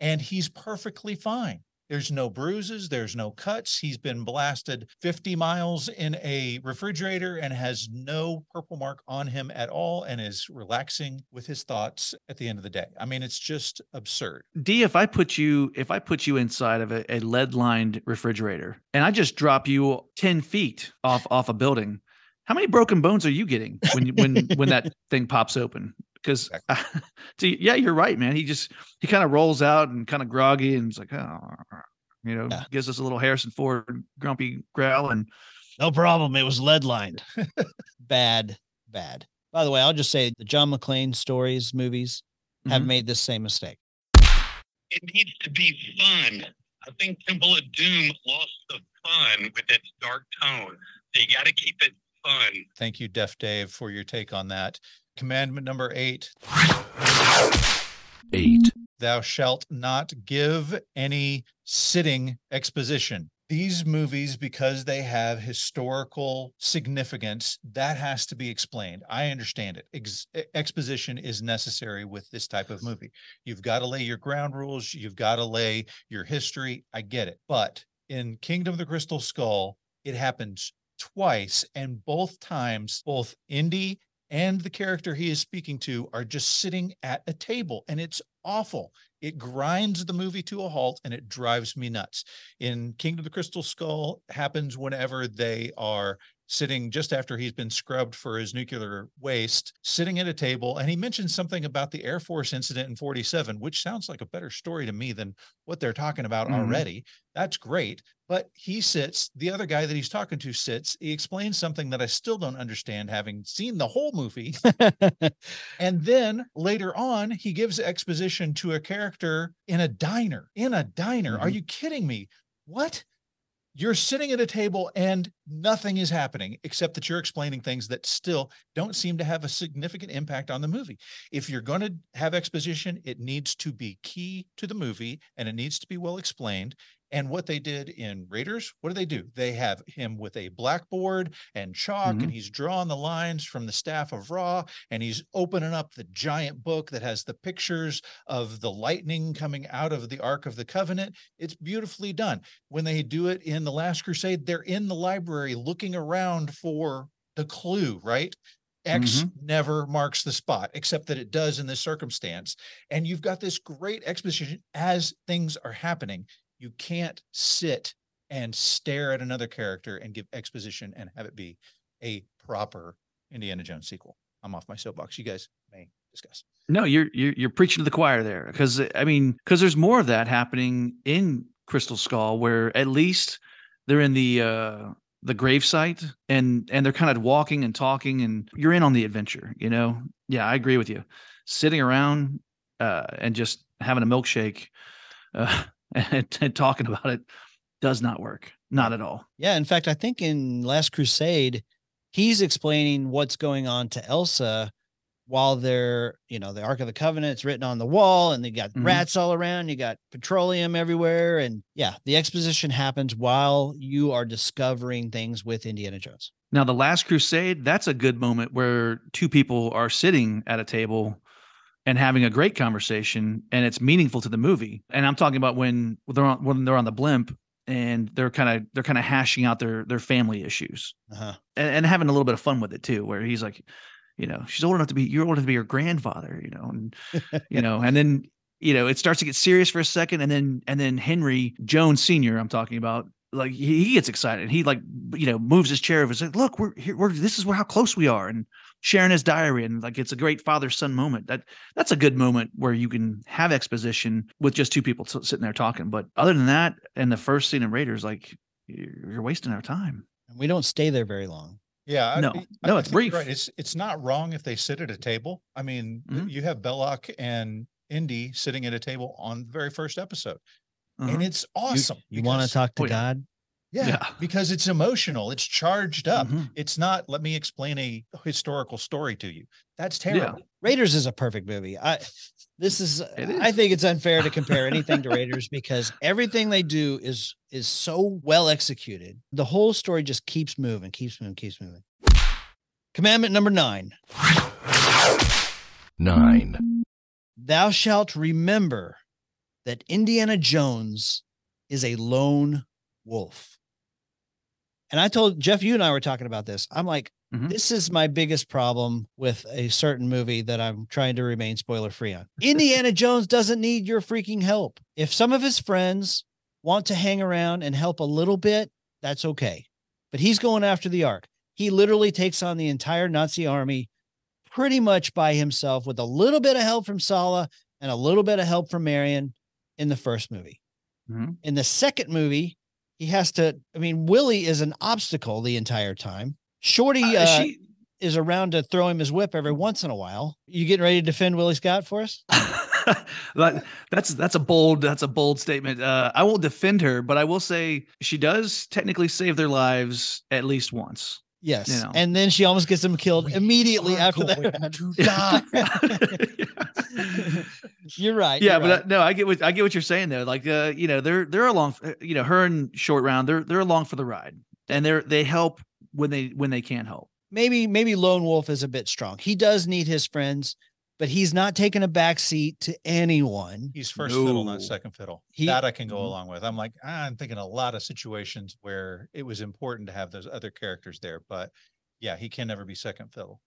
S1: and he's perfectly fine there's no bruises there's no cuts. He's been blasted 50 miles in a refrigerator and has no purple mark on him at all and is relaxing with his thoughts at the end of the day. I mean it's just absurd.
S3: D, if I put you if I put you inside of a, a lead lined refrigerator and I just drop you ten feet off off a building, how many broken bones are you getting when you- when when that thing pops open? Because yeah, you're right, man. He just he kind of rolls out and kind of groggy and it's like, oh, you know,
S2: Yeah.
S3: gives us a little Harrison Ford grumpy growl and
S2: No problem. It was lead lined. bad, bad. By the way, I'll just say the John McClane stories, movies have
S3: Mhm.
S2: made this same mistake.
S5: it needs to be fun. I think Temple of Doom lost the fun with its dark tone. So you got to keep it fun.
S1: thank you def dave for your take on that commandment number eight
S6: eight,
S1: thou shalt not give any sitting exposition. These movies, because they have historical significance, that has to be explained. I understand it. Ex- exposition is necessary with this type of movie. You've got to lay your ground rules, you've got to lay your history. I get it. But in Kingdom of the Crystal Skull, it happens twice, and both times, both Indy and the character he is speaking to are just sitting at a table, and it's awful. It grinds the movie to a halt and it drives me nuts. In Kingdom of the Crystal Skull happens whenever they are sitting just after he's been scrubbed for his nuclear waste, sitting at a table. And he mentions something about the Air Force incident in 47, which sounds like a better story to me than what they're talking about
S3: Mhm.
S1: already. That's great. But he sits, the other guy that he's talking to sits, he explains something that I still don't understand, having seen the whole movie. And then later on, he gives exposition to a character in a diner. In a diner. Are
S3: Mhm.
S1: you kidding me? What? You're sitting at a table and nothing is happening except that you're explaining things that still don't seem to have a significant impact on the movie. If you're going to have exposition, it needs to be key to the movie and it needs to be well explained. And what they did in Raiders, what do they do? They have him with a blackboard and chalk, and mm-hmm. he's drawing the lines from the staff of Ra, and he's opening up the giant book that has the pictures of the lightning coming out of the Ark of the Covenant. It's beautifully done. When they do it in The Last Crusade, they're in the library looking around for the clue, right? X mm-hmm. never marks the spot, except that it does in this circumstance. And you've got this great exposition as things are happening. You can't sit and stare at another character and give exposition and have it be a proper Indiana Jones sequel. I'm off my soapbox. You guys may discuss.
S3: No, you're you're you're preaching to the choir there because I mean because there's more of that happening in Crystal Skull where at least they're in the uh the gravesite and and they're kind of walking and talking and you're in on the adventure, you know. Yeah, I agree with you. Sitting around uh and just having a milkshake uh and, talking about it does not work. Not at all.
S2: Yeah. In fact, I think in Last Crusade, he's explaining what's going on to Elsa while they're, you know, the Ark of the Covenant's written on the wall and they got
S3: Mhm.
S2: rats all around, you got petroleum everywhere. And yeah, the exposition happens while you are discovering things with Indiana Jones.
S3: Now, the Last Crusade, that's a good moment where two people are sitting at a table and having a great conversation, and it's meaningful to the movie. And I'm talking about when they're on when they're on the blimp and they're kind of they're kind of hashing out their their family issues
S2: Uh-huh.
S3: and, and having a little bit of fun with it too. Where he's like, you know, she's old enough to be you're old enough to be your grandfather, you know, and you know, and then you know it starts to get serious for a second, and then and then Henry Jones Senior, I'm talking about, like he, he gets excited. He like you know moves his chair over. He's like, look, we're here. We're this is where how close we are, and sharing his diary, and like it's a great father son moment. That that's a good moment where you can have exposition with just two people s- sitting there talking. But other than that, and the first scene in Raiders, like you're, you're wasting our time.
S2: And we don't stay there very long.
S1: Yeah, I-
S3: No.
S1: I-
S3: No,
S1: I
S3: it's brief.
S1: Right. It's it's not wrong if they sit at a table. I mean, th-
S3: Mhm.
S1: you have Belloq and Indy sitting at a table on the very first episode,
S3: Uh-huh.
S1: and it's awesome.
S2: You, want to talk to
S3: Oh, yeah.
S2: God?
S1: Yeah,
S3: Yeah.
S1: because it's emotional. It's charged up.
S3: Mhm.
S1: It's not. Let me explain a historical story to you. That's terrible.
S2: Raiders is a perfect movie. I this is
S3: It
S2: I think it's unfair to compare anything to Raiders because everything they do is is so well executed. The whole story just keeps moving, keeps moving, keeps moving. Commandment number 9.
S6: Nine.
S2: Thou shalt remember that Indiana Jones is a lone wolf. And I told Jeff, you and I were talking about this. I'm like,
S3: Mhm.
S2: this is my biggest problem with a certain movie that I'm trying to remain spoiler free on. Indiana Jones doesn't need your freaking help. If some of his friends want to hang around and help a little bit, that's okay. But he's going after the ark. He literally takes on the entire Nazi army pretty much by himself with a little bit of help from Sallah and a little bit of help from Marion in the first movie.
S3: Mhm.
S2: In the second movie, he has to, I mean, Willie is an obstacle the entire time. Shorty
S3: Uh,
S2: uh,
S3: she-
S2: is around to throw him his whip every once in a while. You getting ready to defend Willie Scott for us?
S3: that, that's that's a bold that's a bold statement. Uh, I won't defend her, but I will say she does technically save their lives at least once.
S2: Yes.
S3: You know.
S2: And then she almost gets him killed
S1: We
S2: immediately after that. you're right.
S3: yeah,
S2: you're
S3: but
S2: right.
S3: uh, no, I get what I get what you're saying though. Like, uh, you know, they're they're along. uh, You know, her and Short Round, they're they're along for the ride, and they're they help when they when they can help.
S2: maybe maybe lone wolf is a bit strong he does need his friends but he's not taking a back seat to anyone
S1: He's first fiddle, not second fiddle.
S2: He-
S1: that I can go
S3: Mhm.
S1: along with. I'm like, ah, I'm thinking a lot of situations where it was important to have those other characters there, but yeah, he can never be second fiddle.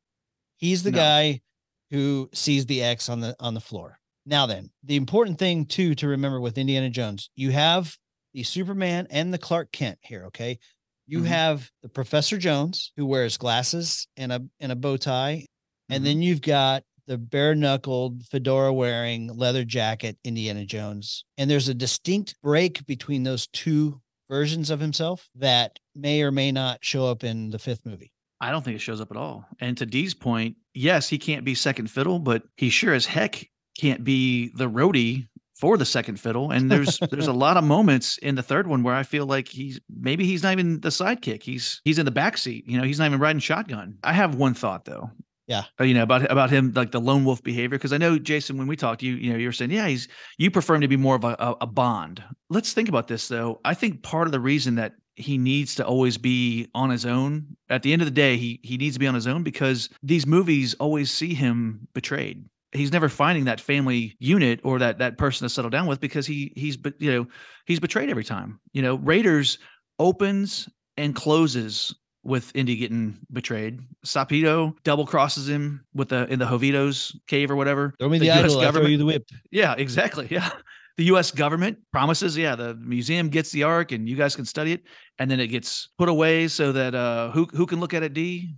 S2: he's the
S3: No.
S2: guy who sees the x on the on the floor now then the important thing too to remember with indiana jones you have the superman and the clark kent here okay you
S3: Mhm.
S2: have the professor jones who wears glasses and a and a bow tie and
S3: Mhm.
S2: then you've got the bare knuckled fedora wearing leather jacket indiana jones and there's a distinct break between those two versions of himself that may or may not show up in the fifth movie
S3: I don't think it shows up at all. And to Dee's point, yes, he can't be second fiddle, but he sure as heck can't be the roadie for the second fiddle. And there's there's a lot of moments in the third one where I feel like he's maybe he's not even the sidekick. He's he's in the back seat. You know, he's not even riding shotgun. I have one thought though.
S2: Yeah.
S3: Uh, you know about about him like the lone wolf behavior because I know Jason when we talked you you know you were saying yeah he's you prefer him to be more of a, a, bond. Let's think about this though. I think part of the reason that he needs to always be on his own at the end of the day he he needs to be on his own because these movies always see him betrayed. He's never finding that family unit or that that person to settle down with because he he's you know he's betrayed every time. You know Raiders opens and closes with Indy getting betrayed. Sapito double crosses him with the in the Hovitos cave or whatever.
S2: throw me the, idol I throw you the whip
S3: Yeah, exactly. Yeah. The US government promises, yeah, the museum gets the ark and you guys can study it. And then it gets put away so that uh who who can look at it, D?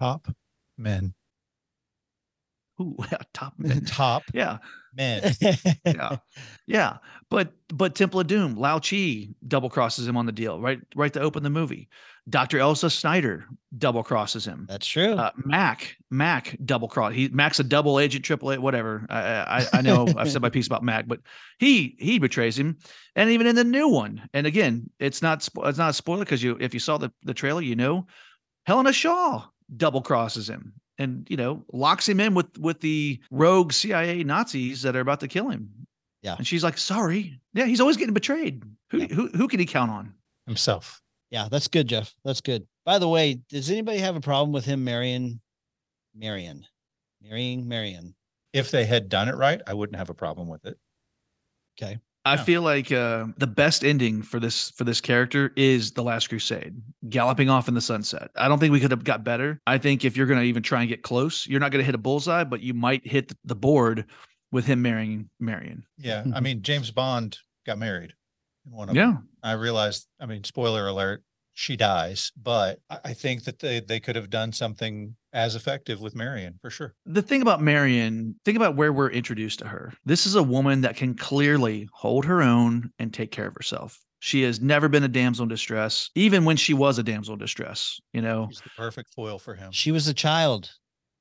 S1: Top men.
S3: Who top
S1: Top
S3: Yeah.
S1: men.
S3: Yeah. Yeah. But but Temple of Doom, Lao Che double crosses him on the deal, right? Right to open the movie. Dr. Elsa Schneider double crosses him.
S2: That's true.
S3: Uh, Mac, Mac double cross. He Mac's a double agent, triple A, whatever. I I, I know I've said my piece about Mac, but he he betrays him, and even in the new one. And again, it's not it's not a spoiler because you if you saw the the trailer, you know, Helena Shaw double crosses him, and you know locks him in with with the rogue CIA Nazis that are about to kill him.
S2: Yeah.
S3: and she's like, "Sorry, yeah, he's always getting betrayed. Who
S2: Yeah.
S3: who who can he count on?"
S1: Himself.
S2: Yeah, that's good, Jeff. That's good. By the way, does anybody have a problem with him marrying Marion? Marrying Marion.
S1: If they had done it right, I wouldn't have a problem with it.
S2: Okay.
S3: I
S1: Yeah.
S3: feel like uh, the best ending for this for this character is the Last Crusade, galloping off in the sunset. I don't think we could have got better. I think if you're going to even try and get close, you're not going to hit a bullseye, but you might hit the board with him marrying Marion.
S1: Yeah. I mean, James Bond got married in one of
S3: Yeah,
S1: them. I realized, I mean, spoiler alert, she dies, but I, I think that they, they could have done something as effective with Marion for sure.
S3: the thing about Marion, think about where we're introduced to her. This is a woman that can clearly hold her own and take care of herself. She has never been a damsel in distress, even when she was a damsel in distress. You know,
S1: She's the perfect foil for him.
S2: She was a child.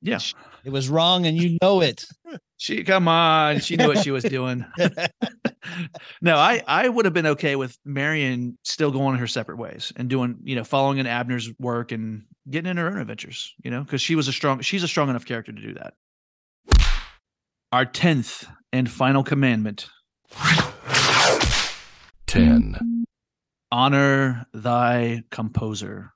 S3: Yeah.
S2: It was wrong, and you know it.
S3: She come on, she knew what she was doing. no, I I would have been okay with Marion still going her separate ways and doing, you know, following in Abner's work and getting in her own adventures, you know, because she was a strong she's a strong enough character to do that. Our 10th and final commandment,
S6: 10,
S3: honor thy composer.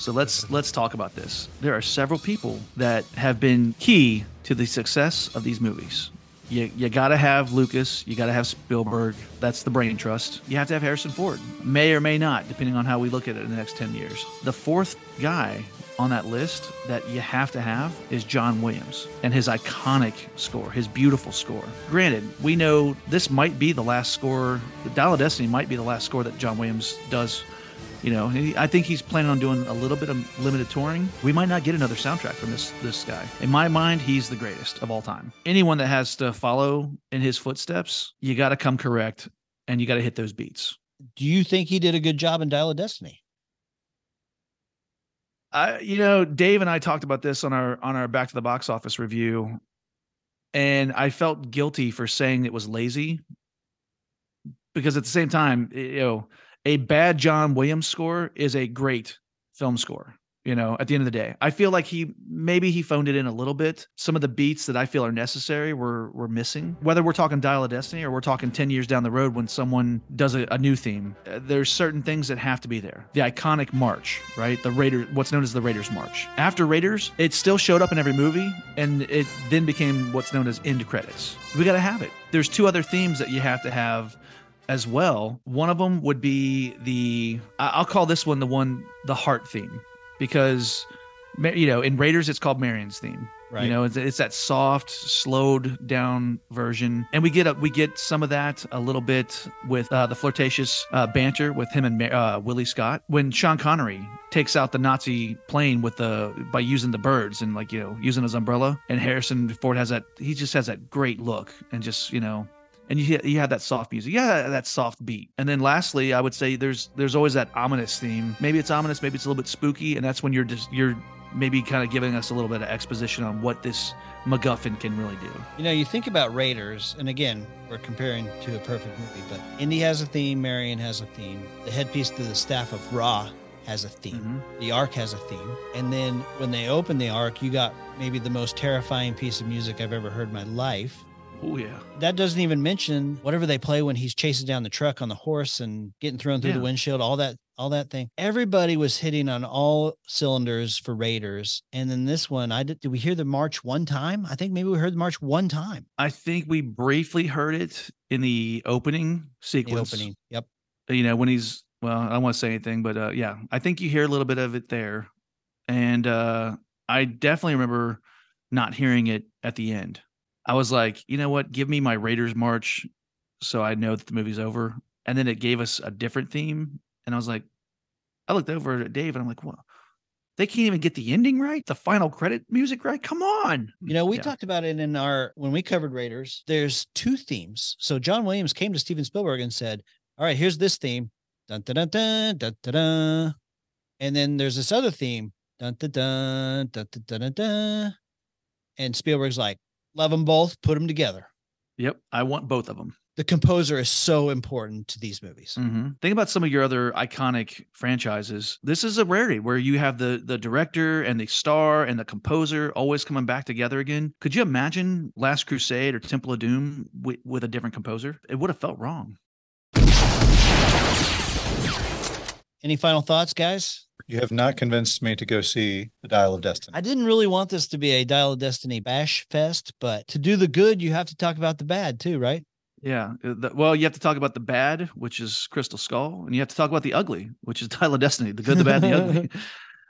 S3: So let's let's talk about this. There are several people that have been key to the success of these movies. You you got to have Lucas, you got to have Spielberg. That's the brain trust. You have to have Harrison Ford. May or may not, depending on how we look at it in the next 10 years. The fourth guy on that list that you have to have is John Williams and his iconic score, his beautiful score. Granted, we know this might be the last score, the Dial of Destiny might be the last score that John Williams does. You know, I think he's planning on doing a little bit of limited touring. We might not get another soundtrack from this this guy. In my mind, he's the greatest of all time. Anyone that has to follow in his footsteps, you got to come correct and you got to hit those beats.
S2: Do you think he did a good job in Dial of Destiny?
S3: I, you know, Dave and I talked about this on our on our back to the box office review, and I felt guilty for saying it was lazy because at the same time, you know, a bad John Williams score is a great film score. You know, at the end of the day, I feel like he maybe he phoned it in a little bit. Some of the beats that I feel are necessary were were missing. Whether we're talking Dial of Destiny or we're talking ten years down the road when someone does a, a new theme, uh, there's certain things that have to be there. The iconic march, right? The Raiders, what's known as the Raiders March. After Raiders, it still showed up in every movie, and it then became what's known as end credits. We got to have it. There's two other themes that you have to have as well. One of them would be the I'll call this one the one the heart theme because you know in Raiders it's called Marion's theme.
S2: Right.
S3: You know, it's, it's that soft, slowed down version, and we get a, we get some of that a little bit with uh, the flirtatious uh, banter with him and uh, Willie Scott when Sean Connery takes out the Nazi plane with the by using the birds and like you know using his umbrella, and Harrison Ford has that he just has that great look and just you know and you you have that soft music, yeah, that soft beat. And then lastly, I would say there's there's always that ominous theme. Maybe it's ominous, maybe it's a little bit spooky, and that's when you're just you're maybe kind of giving us a little bit of exposition on what this MacGuffin can really do.
S2: You know, you think about Raiders, and again, we're comparing to a perfect movie, but Indy has a theme, Marion has a theme, the headpiece to the staff of Ra has a theme,
S3: Mhm.
S2: the Ark has a theme, and then when they open the Ark, you got maybe the most terrifying piece of music I've ever heard in my life.
S3: Oh yeah,
S2: That doesn't even mention whatever they play when he's chasing down the truck on the horse and getting thrown through the windshield, all that, all that thing. Everybody was hitting on all cylinders for Raiders, and then this one, I did. Did we hear the march one time? I think maybe we heard the march one time.
S3: I think we briefly heard it in the opening
S2: The
S3: sequence.
S2: opening. Yep.
S3: you know when he's well i don't want to say anything but uh yeah i think you hear a little bit of it there and uh i definitely remember not hearing it at the end i was like you know what give me my raiders march so i know that the movie's over and then it gave us a different theme and i was like i looked over at dave and i'm like what they can't even get the ending right the final credit music right come on
S2: You know, we
S3: Yeah.
S2: talked about it in our when we covered Raiders. There's two themes. So John Williams came to Steven Spielberg and said, "All right, here's this theme, dun dun dun dun dun dun, dun. and then there's this other theme, dun dun dun dun dun dun, dun, dun. and Spielberg's like, love them both, put them together.
S3: yep i want both of them
S2: the composer is so important to these movies.
S3: Mhm. Think about some of your other iconic franchises. This is a rarity where you have the the director and the star and the composer always coming back together again. Could you imagine Last Crusade or Temple of Doom with, with a different composer? It would have felt wrong.
S2: Any final thoughts, guys?
S1: You have not convinced me to go see The Dial of Destiny.
S2: I didn't really want this to be a Dial of Destiny bash fest, but to do the good, you have to talk about the bad too, right?
S3: Yeah. uh, the- well, you have to talk about the bad, which is Crystal Skull, and you have to talk about the ugly, which is Dial of Destiny. The good, the bad, the ugly.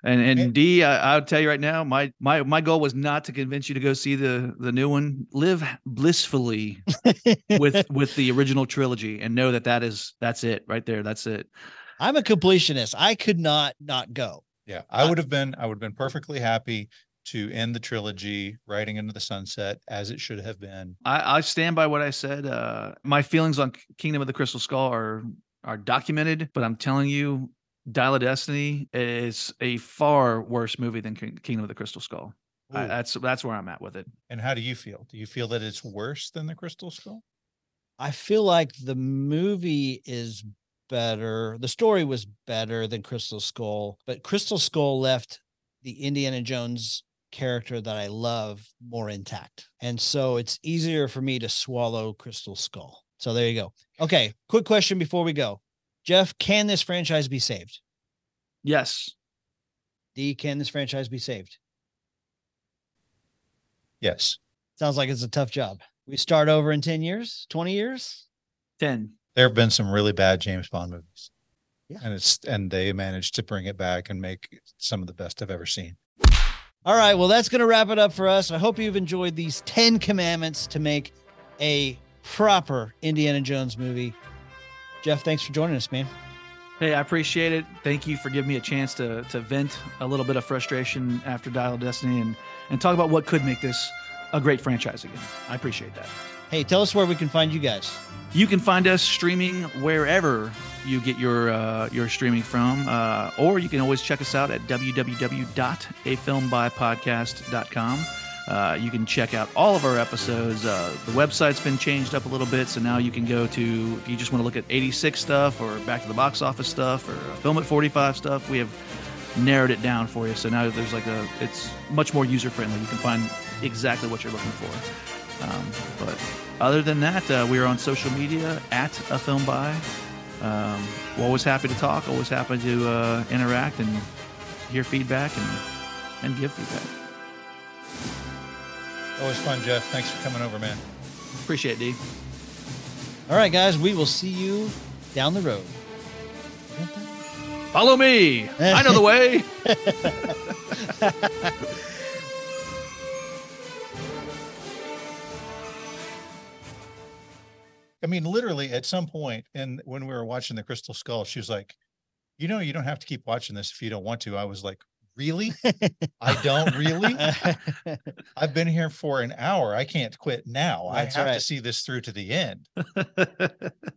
S3: And
S1: Okay.
S3: and D, I, I would tell you right now, my my my goal was not to convince you to go see the the new one. Live blissfully with with the original trilogy, and know that that is that's it right there. That's it.
S2: I'm a completionist. I could not not go.
S1: Yeah, I would have been I would have been perfectly happy to end the trilogy riding into the sunset as it should have been.
S3: I, I stand by what I said. Uh, my feelings on Kingdom of the Crystal Skull are are documented, but I'm telling you, Dial of Destiny is a far worse movie than King- Kingdom of the Crystal Skull. I, that's that's where I'm at with it.
S1: And how do you feel? Do you feel that it's worse than the Crystal Skull?
S2: I feel like the movie is better. The story was better than Crystal Skull, but Crystal Skull left the Indiana Jones character that I love more intact. And so it's easier for me to swallow Crystal Skull. So there you go. Okay, quick question before we go. Jeff, can this franchise be saved?
S3: Yes,
S2: D, can this franchise be saved?
S1: Yes.
S2: Sounds like it's a tough job. We start over in 10 years, 20 years?
S3: ten.
S1: There have been some really bad James Bond movies.
S2: Yeah.
S1: And it's and they managed to bring it back and make some of the best I've ever seen.
S2: All right. Well, that's going to wrap it up for us. I hope you've enjoyed these 10 commandments to make a proper Indiana Jones movie. Jeff, thanks for joining us, man.
S3: Hey, I appreciate it. Thank you for giving me a chance to to vent a little bit of frustration after Dial of Destiny and and talk about what could make this a great franchise again. I appreciate that.
S2: Hey, tell us where we can find you guys.
S3: You can find us streaming wherever you get your uh, your streaming from, uh, or you can always check us out at www.afilmbypodcast.com. Uh, you can check out all of our episodes. Uh, the website's been changed up a little bit, so now you can go to if you just want to look at 86 stuff or back to the box office stuff or film at 45 stuff. We have narrowed it down for you, so now there's like a it's much more user friendly. You can find exactly what you're looking for. Um, but other than that, uh, we are on social media at a film by. Um, we're always happy to talk, always happy to uh, interact and hear feedback and, and give feedback.
S1: Always fun, Jeff. Thanks for coming over, man.
S3: Appreciate it, D.
S2: All right, guys, we will see you down the road.
S3: Follow me. I know the way.
S1: I mean, literally at some point, and when we were watching the Crystal Skull, she was like, "You know, you don't have to keep watching this if you don't want to." I was like, "Really? I don't really? I've been here for an hour. I can't quit now.
S2: That's
S1: I have
S2: right.
S1: to see this through to the end."